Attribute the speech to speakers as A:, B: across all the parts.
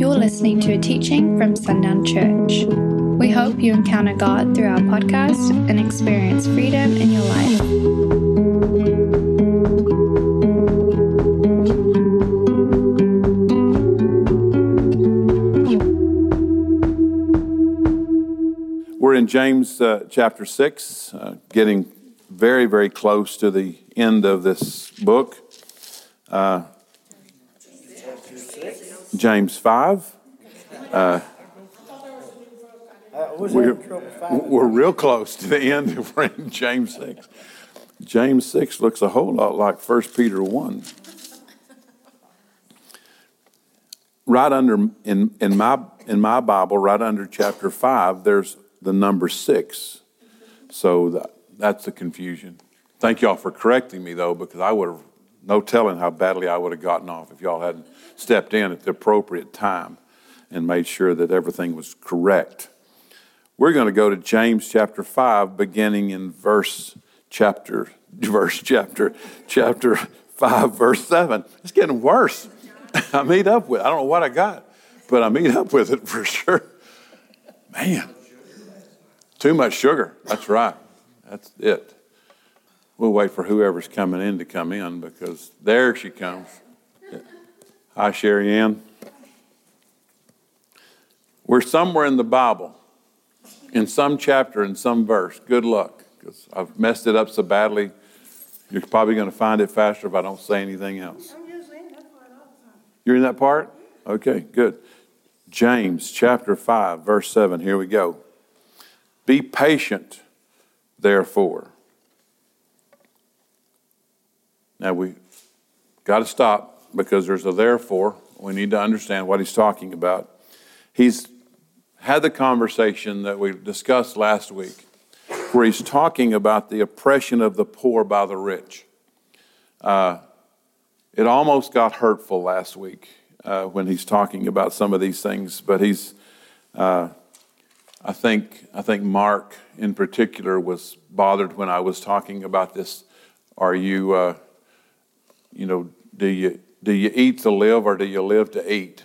A: You're listening to a teaching from Sundown Church. We hope you encounter God through our podcast and experience freedom in your life.
B: We're in James uh, chapter 6, uh, getting very, very close to the end of this book. Uh, James 5. Uh, we're, we're real close to the end. We're in James 6. James 6 looks a whole lot like 1 Peter 1. Right under, in, in, my, in my Bible, right under chapter 5, there's the number 6. So that, that's the confusion. Thank y'all for correcting me, though, because I would have, no telling how badly I would have gotten off if y'all hadn't stepped in at the appropriate time and made sure that everything was correct. We're going to go to James chapter 5, beginning in verse chapter, verse chapter, chapter 5, verse 7. It's getting worse. I meet up with, I don't know what I got, but I meet up with it for sure. Man, too much sugar. That's right. That's it. We'll wait for whoever's coming in to come in because there she comes. Hi, Sherry Ann. We're somewhere in the Bible, in some chapter, in some verse. Good luck, because I've messed it up so badly. You're probably going to find it faster if I don't say anything else. You're in that part? Okay, good. James chapter 5, verse 7. Here we go. Be patient, therefore. Now we got to stop because there's a therefore. We need to understand what he's talking about. He's had the conversation that we discussed last week where he's talking about the oppression of the poor by the rich. Uh, it almost got hurtful last week uh, when he's talking about some of these things, but he's, uh, I think, I think Mark in particular was bothered when I was talking about this. Are you, uh, you know, do you do you eat to live or do you live to eat?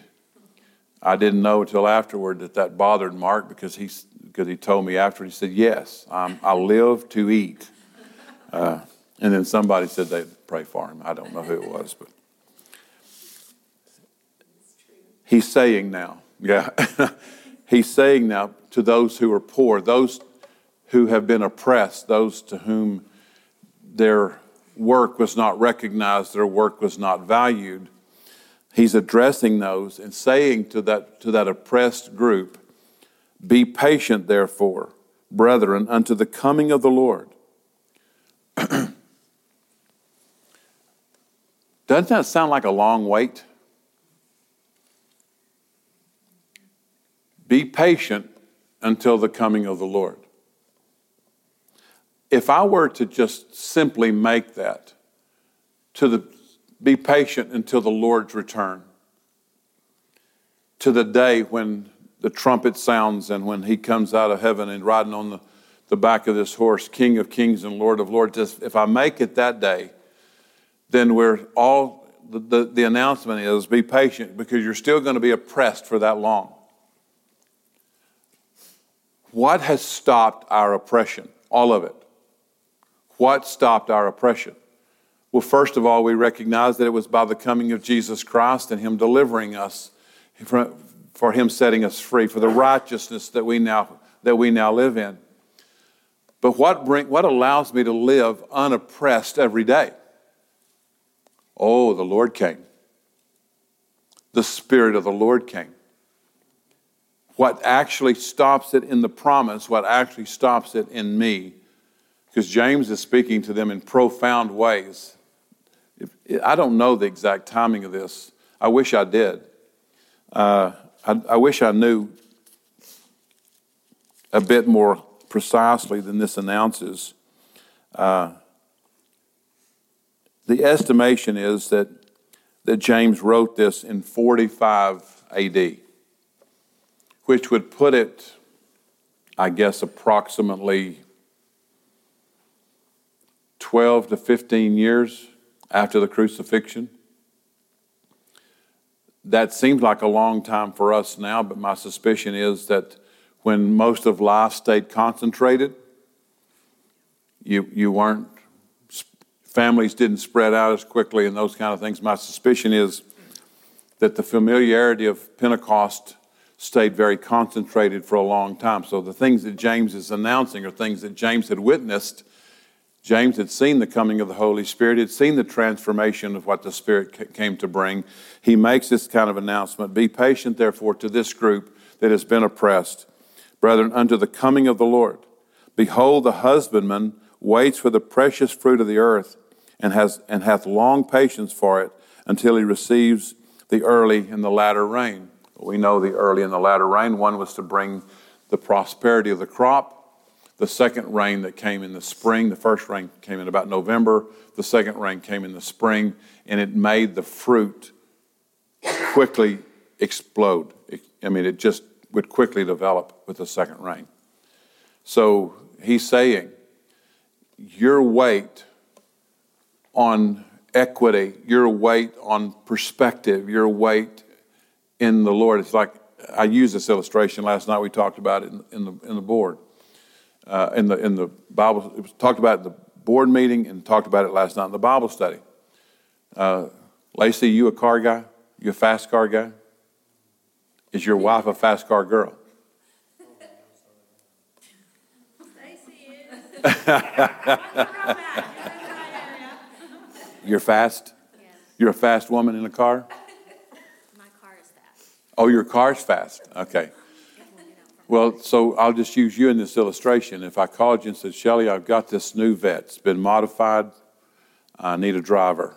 B: I didn't know until afterward that that bothered Mark because he because he told me after he said yes, I'm, I live to eat. Uh, and then somebody said they'd pray for him. I don't know who it was, but he's saying now, yeah, he's saying now to those who are poor, those who have been oppressed, those to whom their work was not recognized, their work was not valued. He's addressing those and saying to that, to that oppressed group, Be patient, therefore, brethren, unto the coming of the Lord. Doesn't that sound like a long wait? Be patient until the coming of the Lord. If I were to just simply make that to the be patient until the Lord's return, to the day when the trumpet sounds and when he comes out of heaven and riding on the, the back of this horse, King of kings and Lord of lords, just if I make it that day, then we're all, the, the, the announcement is be patient because you're still going to be oppressed for that long. What has stopped our oppression? All of it. What stopped our oppression? Well, first of all, we recognize that it was by the coming of Jesus Christ and Him delivering us, for Him setting us free, for the righteousness that we now, that we now live in. But what, bring, what allows me to live unoppressed every day? Oh, the Lord came. The Spirit of the Lord came. What actually stops it in the promise, what actually stops it in me, because James is speaking to them in profound ways. If, I don't know the exact timing of this. I wish I did. Uh, I, I wish I knew a bit more precisely than this announces. Uh, the estimation is that, that James wrote this in 45 AD, which would put it, I guess, approximately 12 to 15 years after the crucifixion. that seems like a long time for us now, but my suspicion is that when most of life stayed concentrated, you, you weren't, families didn't spread out as quickly and those kind of things. My suspicion is that the familiarity of Pentecost stayed very concentrated for a long time. So the things that James is announcing are things that James had witnessed. James had seen the coming of the Holy Spirit, had seen the transformation of what the Spirit came to bring. He makes this kind of announcement Be patient, therefore, to this group that has been oppressed. Brethren, unto the coming of the Lord. Behold, the husbandman waits for the precious fruit of the earth and, has, and hath long patience for it until he receives the early and the latter rain. We know the early and the latter rain. One was to bring the prosperity of the crop. The second rain that came in the spring, the first rain came in about November. The second rain came in the spring, and it made the fruit quickly explode. I mean, it just would quickly develop with the second rain. So he's saying, Your weight on equity, your weight on perspective, your weight in the Lord. It's like I used this illustration last night. We talked about it in, in the in the board, uh, in the in the Bible. It was talked about in the board meeting and talked about it last night in the Bible study. Uh, Lacey, you a car guy? You a fast car guy? Is your wife a fast car girl? You're fast? Yes. You're a fast woman in a car?
C: My car is fast.
B: Oh, your car's fast. Okay. Well, so I'll just use you in this illustration. If I called you and said, Shelly, I've got this new Vette. It's been modified. I need a driver.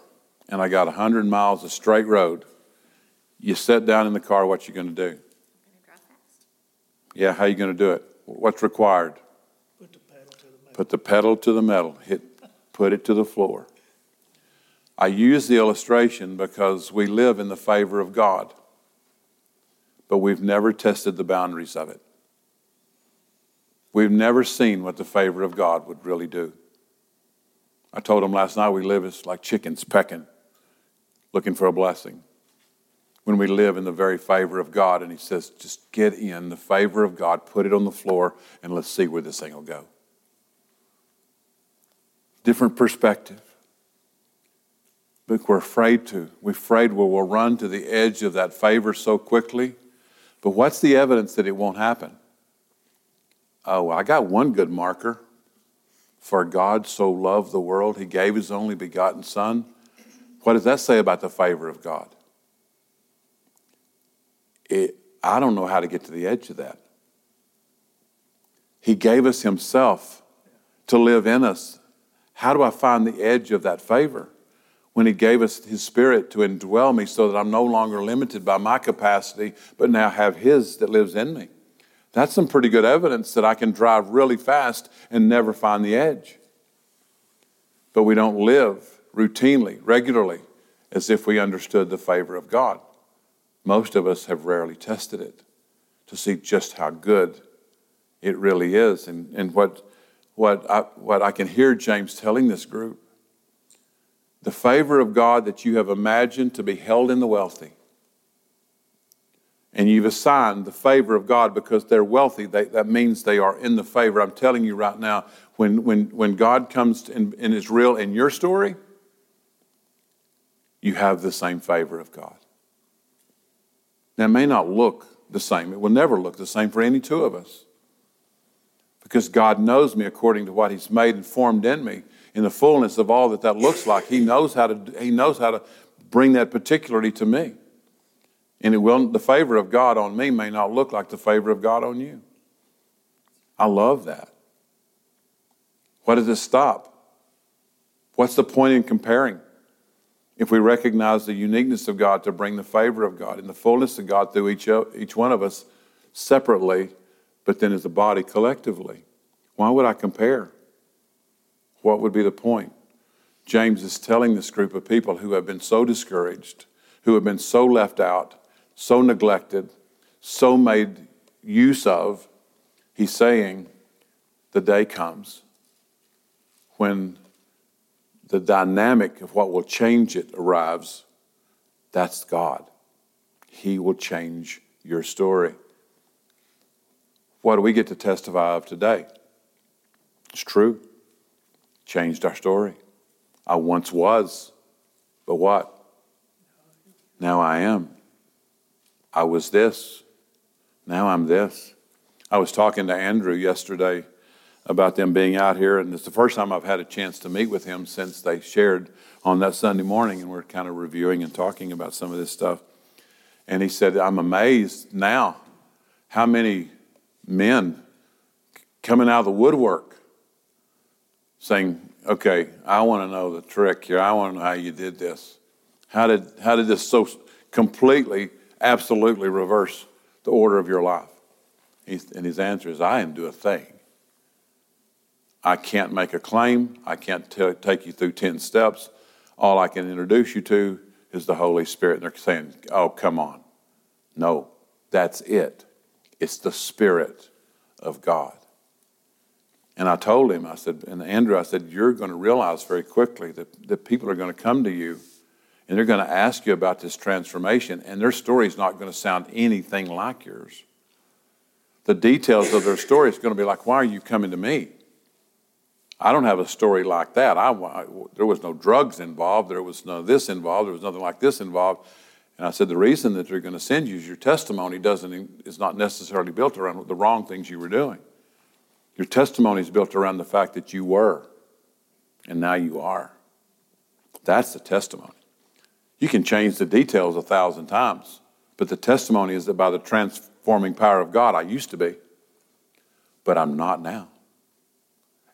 B: And I got 100 miles of straight road. You sit down in the car, what you going to do? I'm going to drive fast. Yeah, how you going to do it? What's required?
D: Put the pedal to the metal.
B: Put the pedal to the metal. Hit, put it to the floor. I use the illustration because we live in the favor of God, but we've never tested the boundaries of it. We've never seen what the favor of God would really do. I told him last night we live as like chickens pecking, looking for a blessing. When we live in the very favor of God, and he says, just get in the favor of God, put it on the floor, and let's see where this thing will go. Different perspective but we're afraid to. We're afraid we will run to the edge of that favor so quickly. But what's the evidence that it won't happen? Oh, I got one good marker. For God so loved the world, he gave his only begotten Son. What does that say about the favor of God? It, I don't know how to get to the edge of that. He gave us himself to live in us. How do I find the edge of that favor? when He gave us His Spirit to indwell me so that I'm no longer limited by my capacity, but now have His that lives in me. That's some pretty good evidence that I can drive really fast and never find the edge. But we don't live routinely, regularly, as if we understood the favor of God. Most of us have rarely tested it to see just how good it really is. And, and what, what, I, what I can hear James telling this group the favor of God that you have imagined to be held in the wealthy. And you've assigned the favor of God because they're wealthy. They, that means they are in the favor. I'm telling you right now, when, when, when God comes and, and is real in your story, you have the same favor of God. Now, it may not look the same. It will never look the same for any two of us. Because God knows me according to what He's made and formed in me in the fullness of all that that looks like. He knows how to, he knows how to bring that particularly to me. And it will, the favor of God on me may not look like the favor of God on you. I love that. What does it stop? What's the point in comparing? If we recognize the uniqueness of God to bring the favor of God and the fullness of God through each, each one of us separately, but then as a body collectively, why would I compare? what would be the point? James is telling this group of people who have been so discouraged, who have been so left out, so neglected, so made use of, he's saying, the day comes when the dynamic of what will change it arrives. That's God. He will change your story. What do we get to testify of today? It's true. Changed our story. I once was, but what? Now I am. I was this. Now I'm this. I was talking to Andrew yesterday about them being out here, and it's the first time I've had a chance to meet with him since they shared on that Sunday morning, and we're kind of reviewing and talking about some of this stuff. And he said, I'm amazed now how many men coming out of the woodwork saying, Okay, I want to know the trick here. I want to know how you did this. How did, how did this so completely, absolutely reverse the order of your life? He's, and his answer is, I didn't do a thing. I can't make a claim. I can't t- take you through 10 steps. All I can introduce you to is the Holy Spirit. And they're saying, oh, come on. No, that's it. It's the Spirit of God. And I told him, I said, and Andrew, I said, you're going to realize very quickly that, that people are going to come to you and they're going to ask you about this transformation, and their story is not going to sound anything like yours. The details of their story is going to be like, why are you coming to me? I don't have a story like that. I, I, there was no drugs involved. There was of this involved. There was nothing like this involved. And I said, the reason that they're going to send you is your testimony doesn't, is not necessarily built around the wrong things you were doing. Your testimony is built around the fact that you were, and now you are. That's the testimony. You can change the details a thousand times, but the testimony is that by the transforming power of God, I used to be, but I'm not now.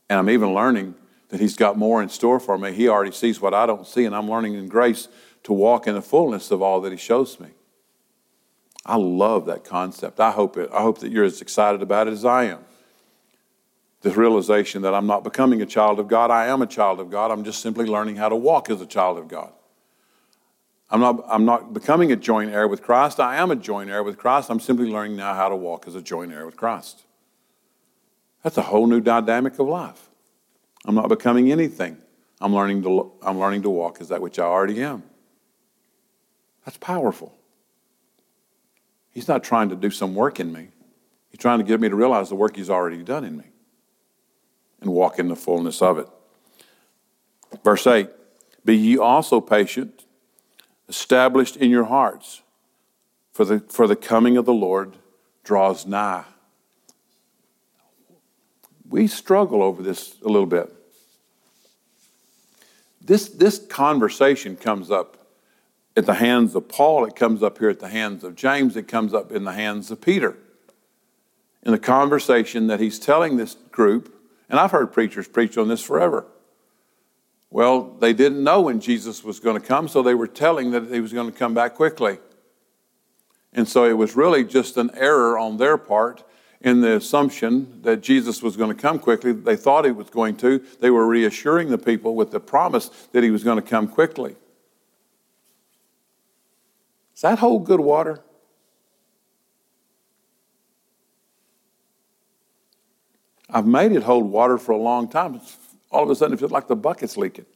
B: And I'm even learning that He's got more in store for me. He already sees what I don't see, and I'm learning in grace to walk in the fullness of all that He shows me. I love that concept. I hope, it, I hope that you're as excited about it as I am. This realization that I'm not becoming a child of God, I am a child of God. I'm just simply learning how to walk as a child of God. I'm not, I'm not becoming a joint heir with Christ. I am a joint heir with Christ. I'm simply learning now how to walk as a joint heir with Christ. That's a whole new dynamic of life. I'm not becoming anything. I'm learning to, I'm learning to walk as that which I already am. That's powerful. He's not trying to do some work in me. He's trying to get me to realize the work he's already done in me and walk in the fullness of it. Verse 8 Be ye also patient, established in your hearts, for the, for the coming of the Lord draws nigh. We struggle over this a little bit. This, this conversation comes up at the hands of Paul, it comes up here at the hands of James, it comes up in the hands of Peter. In the conversation that he's telling this group, and I've heard preachers preach on this forever. Well, they didn't know when Jesus was going to come, so they were telling that he was going to come back quickly. And so it was really just an error on their part in the assumption that Jesus was going to come quickly. They thought he was going to. They were reassuring the people with the promise that he was going to come quickly. Does that hold good water? I've made it hold water for a long time. All of a sudden, it feels like the bucket's leaking.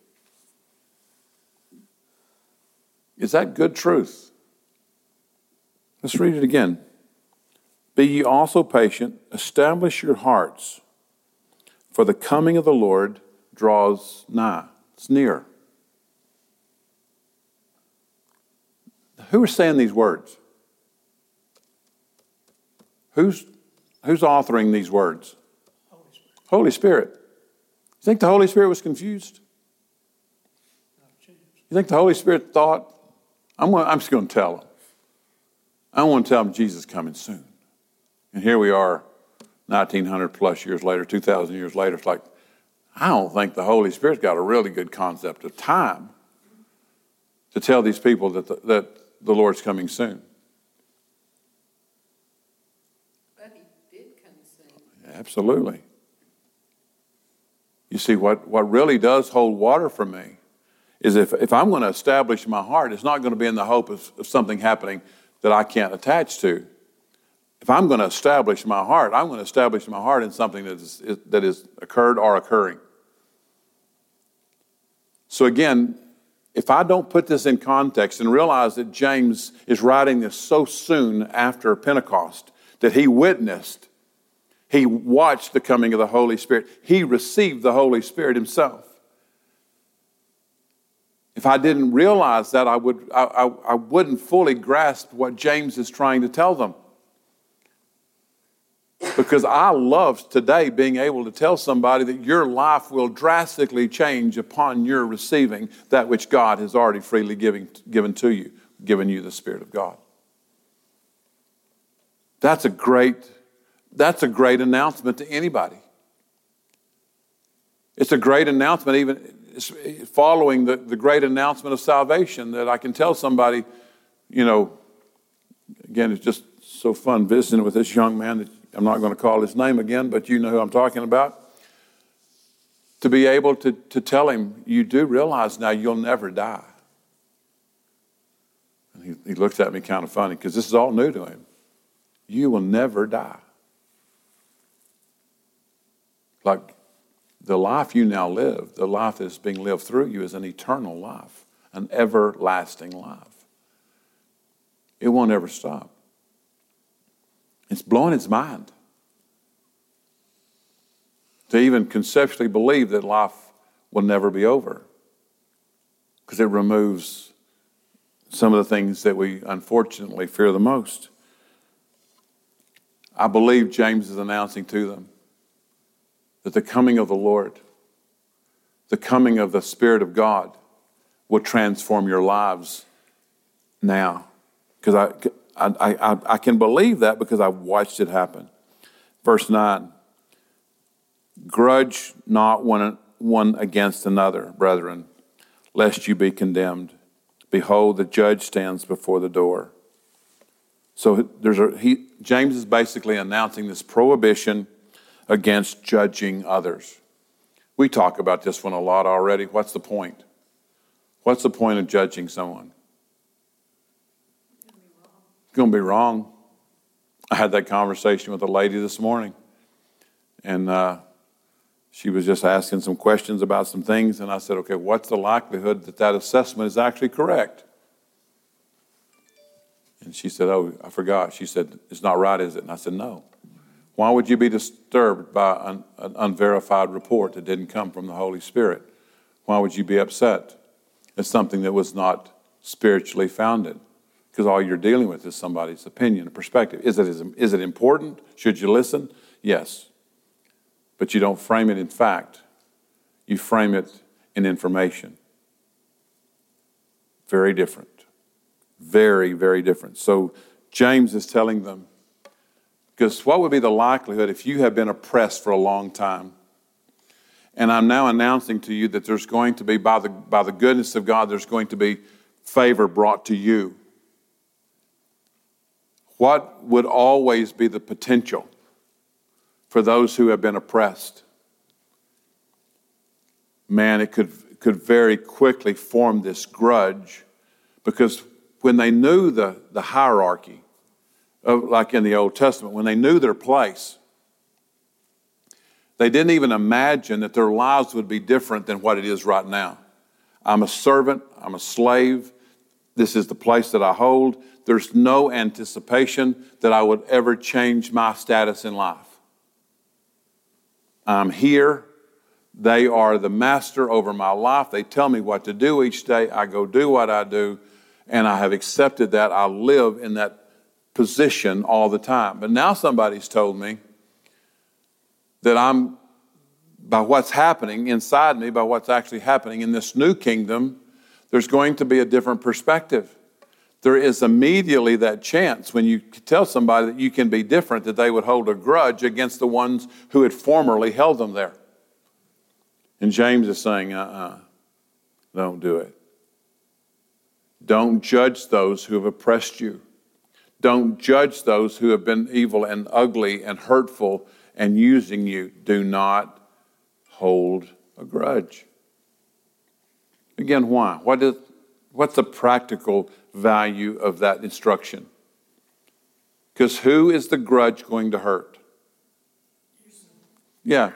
B: Is that good truth? Let's read it again. Be ye also patient, establish your hearts, for the coming of the Lord draws nigh. It's near. Who is saying these words? Who's, who's authoring these words?
D: Holy Spirit.
B: Holy Spirit. You think the Holy Spirit was confused? You think the Holy Spirit thought, I'm, gonna, I'm just going to tell them. I want to tell them Jesus is coming soon. And here we are, 1900 plus years later, 2,000 years later. It's like, I don't think the Holy Spirit's got a really good concept of time to tell these people that the, that the Lord's coming soon.
E: But he did come soon.
B: Absolutely. You see, what, what really does hold water for me is if, if I'm going to establish my heart, it's not going to be in the hope of, of something happening that I can't attach to. If I'm going to establish my heart, I'm going to establish my heart in something that is, that is occurred or occurring. So again, if I don't put this in context and realize that James is writing this so soon after Pentecost, that he witnessed, he watched the coming of the Holy Spirit, he received the Holy Spirit himself. If I didn't realize that, I, would, I, I, I wouldn't fully grasp what James is trying to tell them. Because I love today being able to tell somebody that your life will drastically change upon your receiving that which God has already freely giving, given to you, given you the Spirit of God. That's a great, that's a great announcement to anybody. It's a great announcement, even following the, the great announcement of salvation, that I can tell somebody, you know, again, it's just so fun visiting with this young man that I'm not going to call his name again, but you know who I'm talking about. To be able to, to tell him, you do realize now you'll never die. And he, he looks at me kind of funny because this is all new to him. You will never die. Like the life you now live, the life that's being lived through you, is an eternal life, an everlasting life. It won't ever stop. It's blowing its mind to even conceptually believe that life will never be over because it removes some of the things that we unfortunately fear the most. I believe James is announcing to them that the coming of the Lord, the coming of the Spirit of God, will transform your lives now. Because I, I, I, I can believe that because I've watched it happen. Verse 9 Grudge not one, one against another, brethren, lest you be condemned. Behold, the judge stands before the door. So there's a, he, James is basically announcing this prohibition against judging others. We talk about this one a lot already. What's the point? What's the point of judging someone? It's going to be wrong. I had that conversation with a lady this morning, and uh, she was just asking some questions about some things, and I said, Okay, what's the likelihood that that assessment is actually correct? And she said, Oh, I forgot. She said, It's not right, is it? And I said, No. Why would you be disturbed by an, an unverified report that didn't come from the Holy Spirit? Why would you be upset? at something that was not spiritually founded because all you're dealing with is somebody's opinion, a perspective. Is it, is it important? Should you listen? Yes. But you don't frame it in fact, you frame it in information. Very different. Very, very different. So James is telling them, because what would be the likelihood if you have been oppressed for a long time? And I'm now announcing to you that there's going to be, by the, by the goodness of God, there's going to be favor brought to you what would always be the potential for those who have been oppressed? Man, it could, could very quickly form this grudge because when they knew the, the hierarchy, of, like in the Old Testament, when they knew their place, they didn't even imagine that their lives would be different than what it is right now. I'm a servant, I'm a slave, this is the place that I hold. There's no anticipation that I would ever change my status in life. I'm here. They are the master over my life. They tell me what to do each day. I go do what I do, and I have accepted that. I live in that position all the time. But now somebody's told me that I'm, by what's happening inside me, by what's actually happening in this new kingdom, there's going to be a different perspective. There is immediately that chance when you tell somebody that you can be different, that they would hold a grudge against the ones who had formerly held them there. And James is saying, uh uh-uh, uh, don't do it. Don't judge those who have oppressed you. Don't judge those who have been evil and ugly and hurtful and using you. Do not hold a grudge. Again, why? What is, what's the practical value of that instruction? Because who is the grudge going to hurt? Yeah,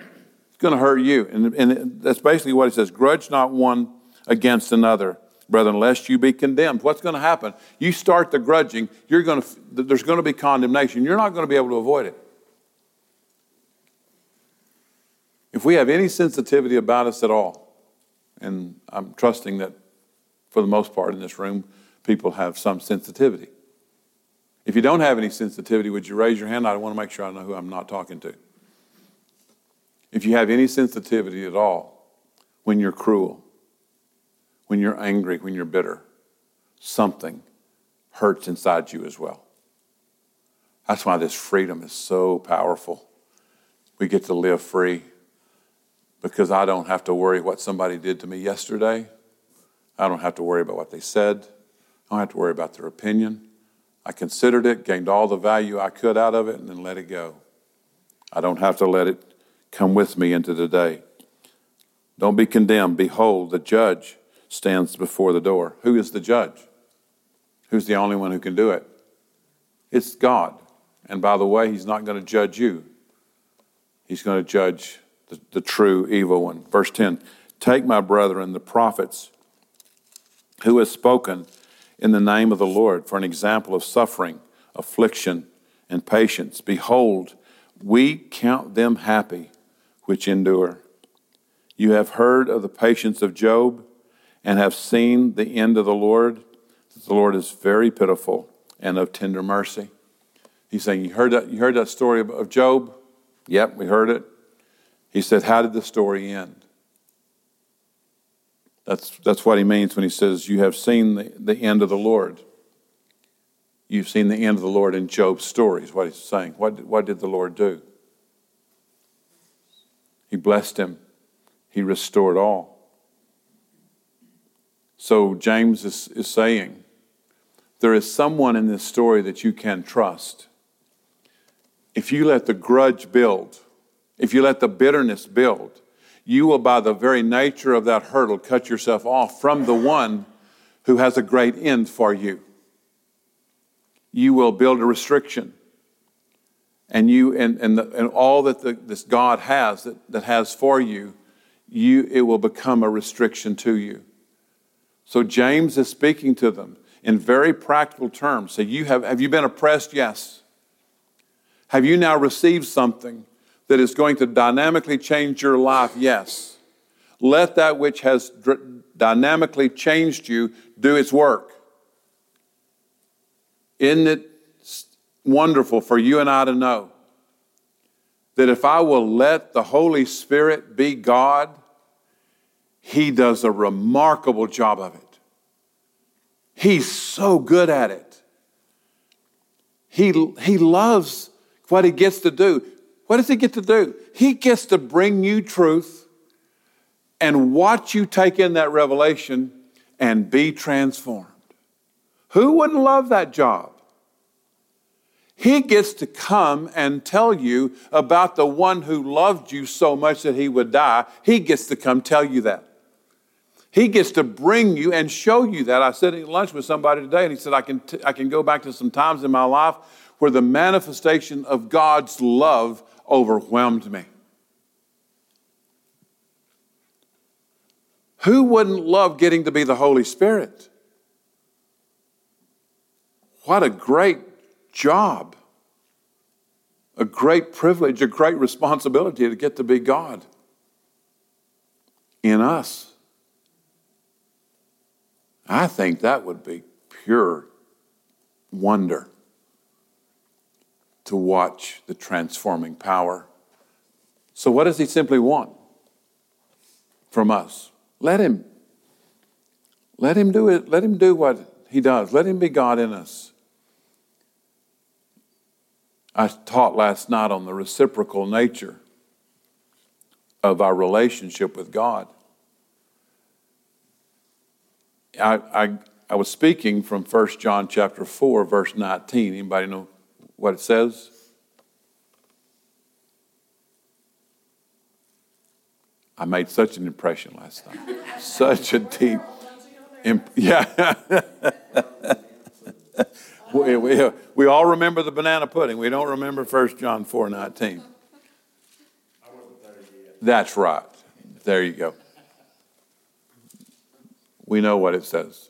B: it's going to hurt you. And, and that's basically what it says grudge not one against another. Brethren, lest you be condemned. What's going to happen? You start the grudging, you're going to, there's going to be condemnation. You're not going to be able to avoid it. If we have any sensitivity about us at all, and I'm trusting that for the most part in this room, people have some sensitivity. If you don't have any sensitivity, would you raise your hand? I want to make sure I know who I'm not talking to. If you have any sensitivity at all when you're cruel, when you're angry, when you're bitter, something hurts inside you as well. That's why this freedom is so powerful. We get to live free because I don't have to worry what somebody did to me yesterday. I don't have to worry about what they said. I don't have to worry about their opinion. I considered it, gained all the value I could out of it, and then let it go. I don't have to let it come with me into the day. Don't be condemned. Behold, the judge stands before the door. Who is the judge? Who's the only one who can do it? It's God. And by the way, He's not going to judge you, He's going to judge the, the true evil one. Verse 10 Take my brethren, the prophets, who has spoken in the name of the Lord for an example of suffering, affliction, and patience. Behold, we count them happy which endure. You have heard of the patience of Job and have seen the end of the Lord. that The Lord is very pitiful and of tender mercy. He's saying, You heard that, you heard that story of Job? Yep, we heard it. He said, How did the story end? That's, that's what he means when he says, You have seen the, the end of the Lord. You've seen the end of the Lord in Job's stories, what he's saying. What, what did the Lord do? He blessed him, he restored all. So James is, is saying, There is someone in this story that you can trust. If you let the grudge build, if you let the bitterness build, you will, by the very nature of that hurdle, cut yourself off from the one who has a great end for you. You will build a restriction. And you and, and, the, and all that the, this God has that, that has for you, you it will become a restriction to you. So James is speaking to them in very practical terms. So you have have you been oppressed? Yes. Have you now received something that is going to dynamically change your life? Yes. Let that which has dynamically changed you do its work. Isn't it wonderful for you and I to know that if I will let the Holy Spirit be God, He does a remarkable job of it. He's so good at it. He, he loves what He gets to do. What does he get to do? He gets to bring you truth and watch you take in that revelation and be transformed. Who wouldn't love that job? He gets to come and tell you about the one who loved you so much that he would die. He gets to come tell you that. He gets to bring you and show you that. I said at lunch with somebody today, and he said, I can, t- I can go back to some times in my life where the manifestation of God's love overwhelmed me. Who wouldn't love getting to be the Holy Spirit? What a great job, a great privilege, a great responsibility to get to be God in us. I think that would be pure wonder to watch the transforming power. So, what does He simply want from us? Let Him. Let Him do it. Let Him do what He does. Let Him be God in us. I taught last night on the reciprocal nature of our relationship with God. I, I, I was speaking from 1 John chapter 4, verse 19. Anybody know what it says? I made such an impression last time. such a deep, imp- yeah. we, we, we all remember the banana pudding. We don't remember 1 John 4 19. That's right. There you go. We know what it says.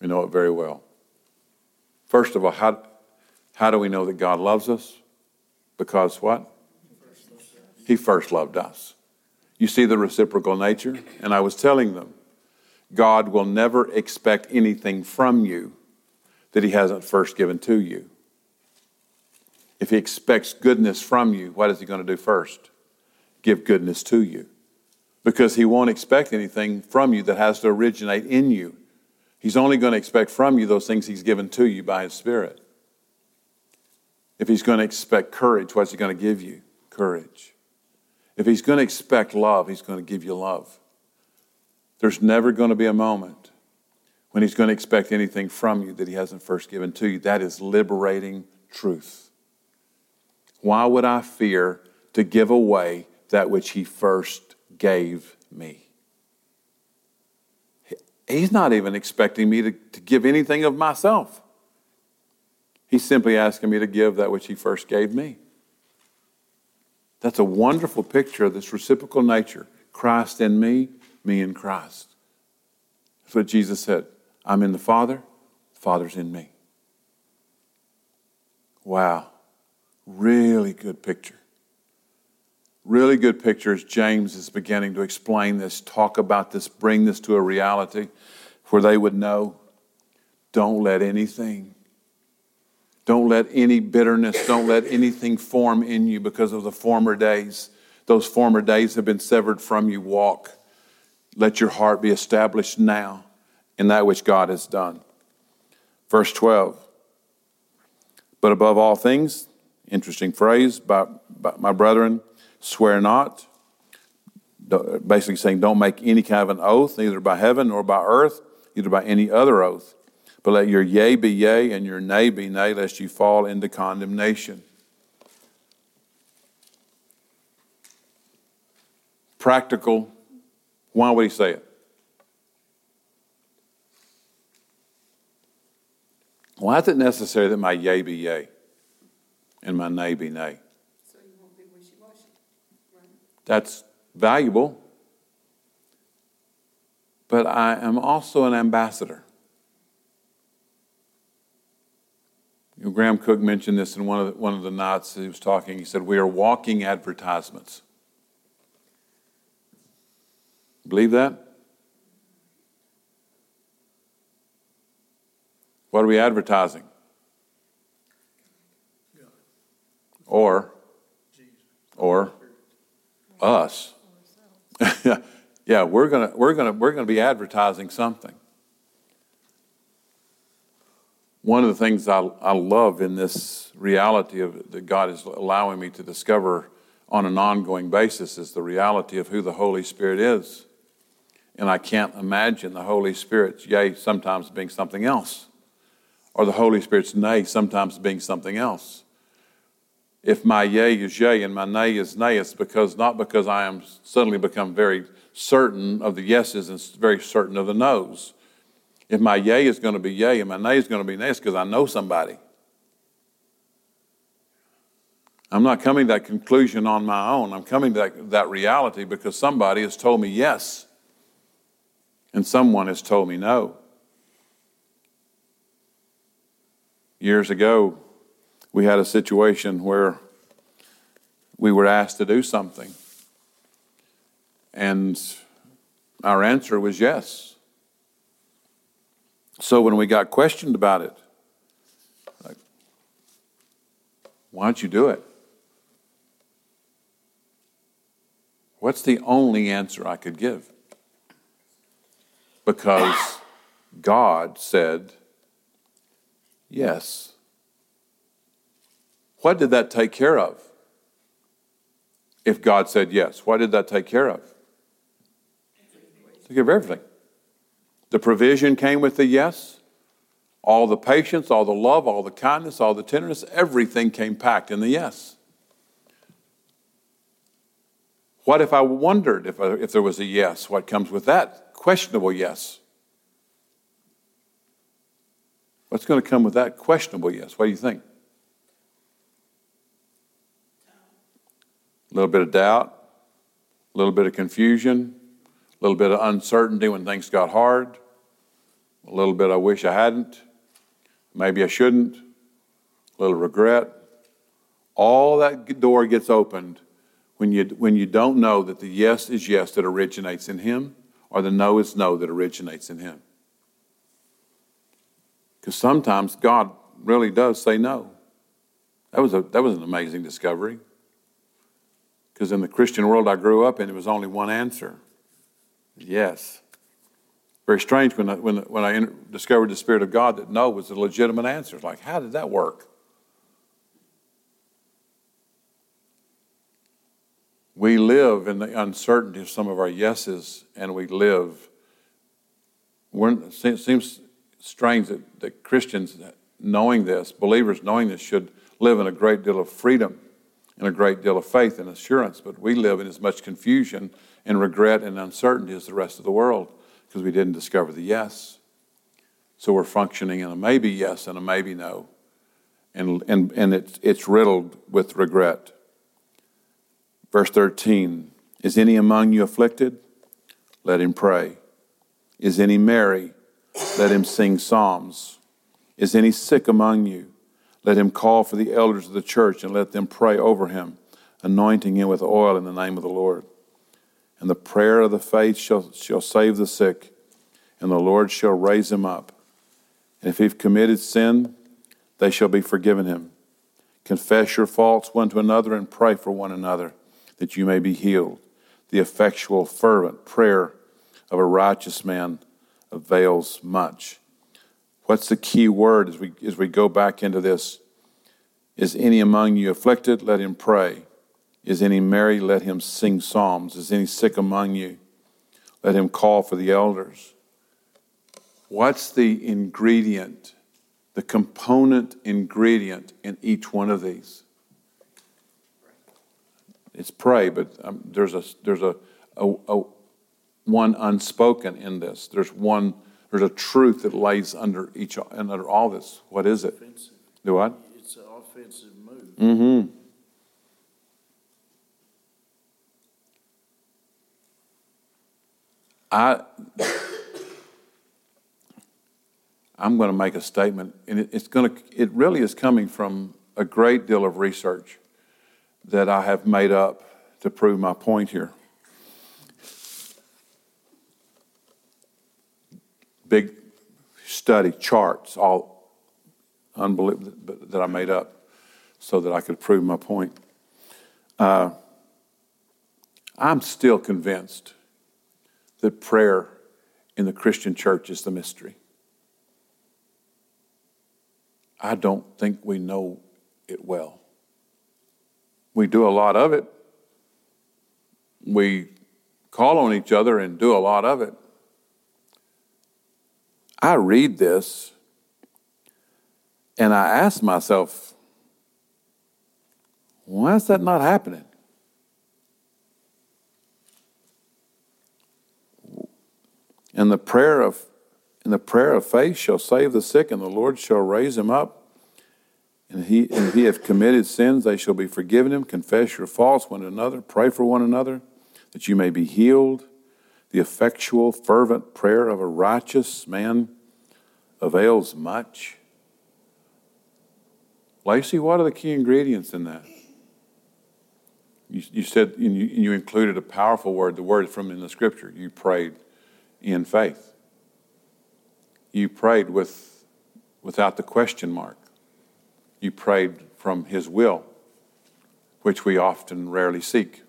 B: We know it very well. First of all, how, how do we know that God loves us? Because what? He first loved us. You see the reciprocal nature? And I was telling them, God will never expect anything from you that He hasn't first given to you. If He expects goodness from you, what is He going to do first? Give goodness to you. Because He won't expect anything from you that has to originate in you. He's only going to expect from you those things He's given to you by His Spirit. If He's going to expect courage, what's He going to give you? Courage. If He's going to expect love, He's going to give you love. There's never going to be a moment when He's going to expect anything from you that He hasn't first given to you. That is liberating truth. Why would I fear to give away that which He first gave me? He's not even expecting me to, to give anything of myself. He's simply asking me to give that which He first gave me. That's a wonderful picture of this reciprocal nature Christ in me, me in Christ. That's what Jesus said. I'm in the Father, the Father's in me. Wow. Really good picture. Really good picture as James is beginning to explain this, talk about this, bring this to a reality where they would know don't let anything, don't let any bitterness, don't let anything form in you because of the former days. Those former days have been severed from you. Walk. Let your heart be established now in that which God has done. Verse 12. But above all things, interesting phrase, by, by my brethren, swear not. Basically saying, don't make any kind of an oath, neither by heaven nor by earth, neither by any other oath. But let your yea be yea and your nay be nay, lest you fall into condemnation. Practical. Why would he say it? Why is it necessary that my yea be yea and my nay be nay?
E: So you won't be wishy-washy, right?
B: That's valuable. But I am also an ambassador. You know, Graham Cooke mentioned this in one of the, one of the nights he was talking. He said, "We are walking advertisements." Believe that? What are we advertising? Or, or us. yeah, we're gonna we're gonna we're gonna be advertising something. One of the things I, I love in this reality of that God is allowing me to discover on an ongoing basis is the reality of who the Holy Spirit is. And I can't imagine the Holy Spirit's yea sometimes being something else, or the Holy Spirit's nay sometimes being something else. If my yea is yea and my nay is nay, it's because not because I am suddenly become very certain of the yeses and very certain of the noes. If my yea is going to be yea and my nay is going to be nay, it's because I know somebody. I'm not coming to that conclusion on my own. I'm coming to that, that reality because somebody has told me yes and someone has told me no. Years ago, we had a situation where we were asked to do something, and our answer was yes. So when we got questioned about it, like, why don't you do it? What's the only answer I could give? Because God said yes. What did that take care of? If God said yes, what did that take care of? Take care of everything. The provision came with the yes. All the patience, all the love, all the kindness, all the tenderness, everything came packed in the yes. What if I wondered if, I, if there was a yes? What comes with that? Questionable yes. What's going to come with that questionable yes? What do you think? A little bit of doubt, a little bit of confusion, a little bit of uncertainty when things got hard. a little bit I wish I hadn't, maybe I shouldn't, a little regret. All that door gets opened when you, when you don't know that the yes is yes that originates in Him or the no is no that originates in Him. Because sometimes God really does say no. That was, a, that was an amazing discovery. Because in the Christian world I grew up in, it was only one answer yes. Very strange when I, when, when I discovered the Spirit of God that no was a legitimate answer. It's like, how did that work? We live in the uncertainty of some of our yeses, and we live. it seems strange that, that Christians, knowing this, believers knowing this, should live in a great deal of freedom and a great deal of faith and assurance, but we live in as much confusion and regret and uncertainty as the rest of the world because we didn't discover the yes. So we're functioning in a maybe yes and a maybe no. And, and, and it's, it's riddled with regret. Verse 13 Is any among you afflicted? Let him pray. Is any merry? Let him sing psalms. Is any sick among you? Let him call for the elders of the church and let them pray over him, anointing him with oil in the name of the Lord. And the prayer of the faith shall, shall save the sick, and the Lord shall raise him up. And if he've committed sin, they shall be forgiven him. Confess your faults one to another and pray for one another that you may be healed. The effectual, fervent prayer of a righteous man avails much. What's the key word as we, as we go back into this? Is any among you afflicted? Let him pray. Is any merry? Let him sing psalms. Is any sick among you? Let him call for the elders. What's the ingredient, the component ingredient in each one of these? it's pray, but um, there's a there's a, a, a, one unspoken in this. There's one there's a truth that lays under each and under all this. What is it?
D: Offensive.
B: Do what?
D: It's an offensive move.
B: Mm-hmm. I I'm going to make a statement, and it, it's going to it really is coming from a great deal of research that I have made up to prove my point here. Big study, charts, all unbelievable that I made up so that I could prove my point. Uh, I'm still convinced that prayer in the Christian church is the mystery. I don't think we know it well. We do a lot of it. We call on each other and do a lot of it. I read this and I ask myself, why is that not happening? And the prayer of and the prayer of faith shall save the sick, and the Lord shall raise him up. And, he, and if he have committed sins, they shall be forgiven him. Confess your faults one another. Pray for one another that you may be healed. The effectual, fervent prayer of a righteous man avails much. Lacey, what are the key ingredients in that? You, you said you, you included a powerful word, the word from in the scripture. You prayed in faith. You prayed with, without the question mark you prayed from His will, which we often rarely seek.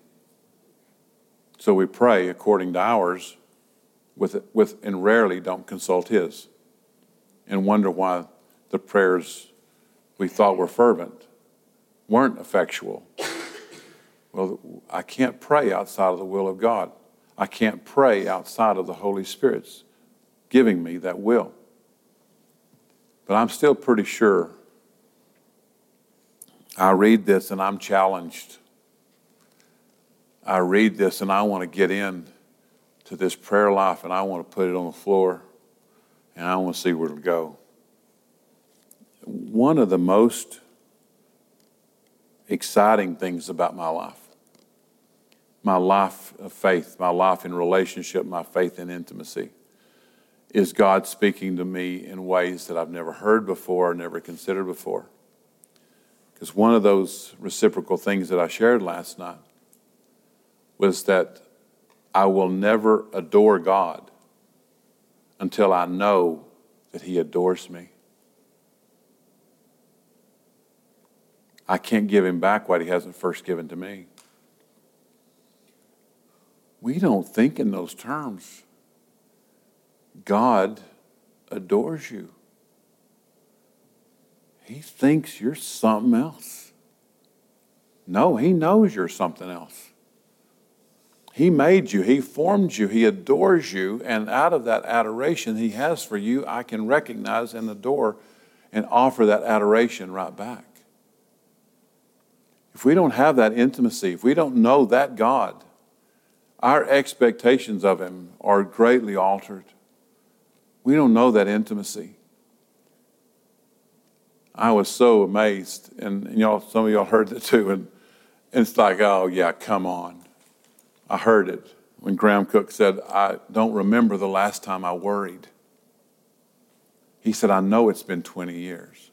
B: So we pray according to ours, with, with, and rarely don't consult His, and wonder why the prayers we thought were fervent weren't effectual. Well, I can't pray outside of the will of God. I can't pray outside of the Holy Spirit's giving me that will. But I'm still pretty sure I read this and I'm challenged. I read this and I want to get in to this prayer life and I want to put it on the floor and I want to see where it'll go. One of the most exciting things about my life, my life of faith, my life in relationship, my faith in intimacy, is God speaking to me in ways that I've never heard before, or never considered before? Because one of those reciprocal things that I shared last night was that I will never adore God until I know that He adores me. I can't give Him back what He hasn't first given to me. We don't think in those terms. God adores you. He thinks you're something else. No, He knows you're something else. He made you, He formed you, He adores you, and out of that adoration He has for you, I can recognize and adore and offer that adoration right back. If we don't have that intimacy, if we don't know that God, our expectations of Him are greatly altered. We don't know that intimacy. I was so amazed, and y'all, some of y'all heard it too, and it's like, oh yeah, come on. I heard it when Graham Cooke said, I don't remember the last time I worried. He said, I know it's been 20 years.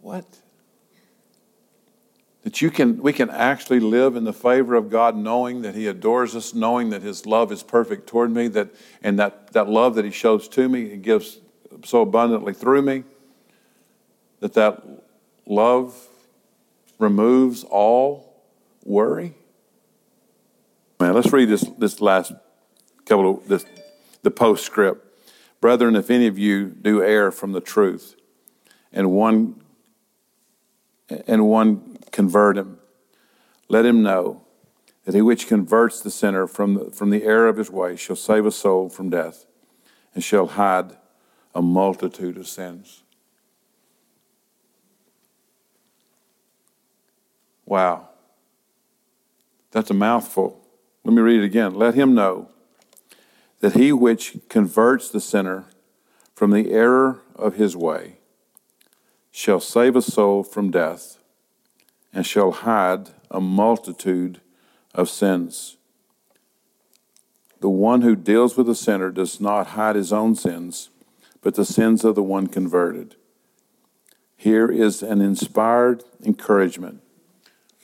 B: What? That you can, we can actually live in the favor of God knowing that He adores us, knowing that His love is perfect toward me, that, and that, that love that He shows to me, He gives so abundantly through me, that that love removes all worry. Man, let's read this, this last couple of this, the postscript. Brethren, if any of you do err from the truth, and one and one convert him. Let him know that he which converts the sinner from the, from the error of his way shall save a soul from death and shall hide a multitude of sins. Wow. That's a mouthful. Let me read it again. Let him know that he which converts the sinner from the error of his way shall save a soul from death and shall hide a multitude of sins. The one who deals with the sinner does not hide his own sins, but the sins of the one converted. Here is an inspired encouragement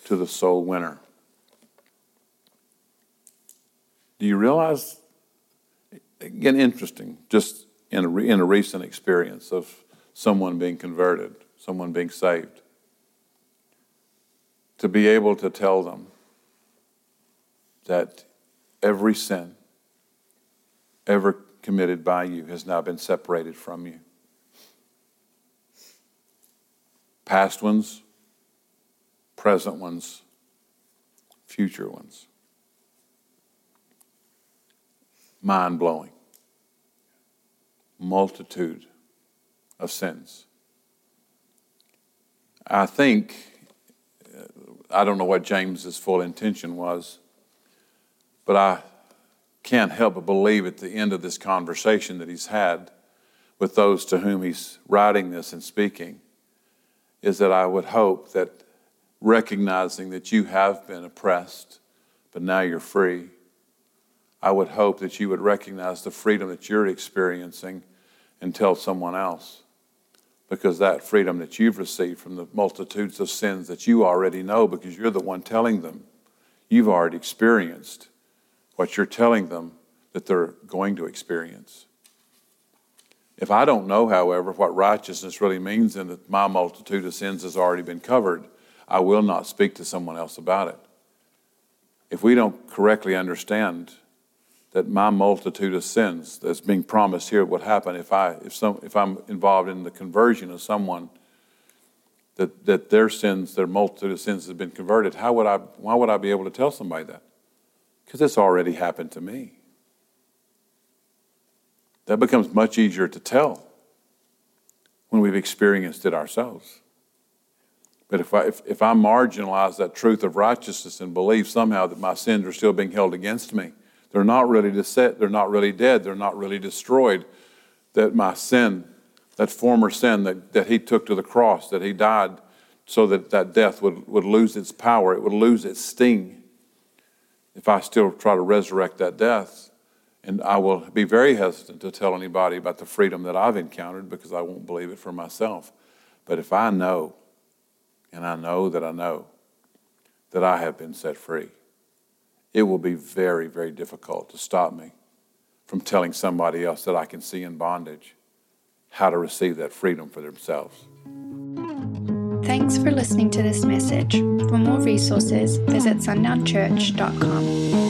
B: to the soul winner. Do you realize, again, interesting, just in a, in a recent experience of someone being converted, someone being saved? to be able to tell them that every sin ever committed by you has now been separated from you. Past ones, present ones, future ones. Mind blowing. Multitude of sins. I think I don't know what James's full intention was, but I can't help but believe at the end of this conversation that he's had with those to whom he's writing this and speaking is that I would hope that recognizing that you have been oppressed, but now you're free, I would hope that you would recognize the freedom that you're experiencing and tell someone else because that freedom that you've received from the multitudes of sins that you already know because you're the one telling them, you've already experienced what you're telling them that they're going to experience. If I don't know, however, what righteousness really means and that my multitude of sins has already been covered, I will not speak to someone else about it. If we don't correctly understand that my multitude of sins that's being promised here would happen if I if some if I'm involved in the conversion of someone that that their sins, their multitude of sins has been converted, how would I why would I be able to tell somebody that? Because it's already happened to me. That becomes much easier to tell when we've experienced it ourselves. But if I, if, if I marginalize that truth of righteousness and believe somehow that my sins are still being held against me, they're not really set, they're not really dead, they're not really destroyed. That my sin, that former sin that, that he took to the cross, that he died so that that death would, would lose its power, it would lose its sting. If I still try to resurrect that death And I will be very hesitant to tell anybody about the freedom that I've encountered because I won't believe it for myself. But if I know, and I know that I know, that I have been set free, it will be very, very difficult to stop me from telling somebody else that I can see in bondage how to receive that freedom for themselves.
A: Thanks for listening to this message. For more resources, visit sundownchurch.com.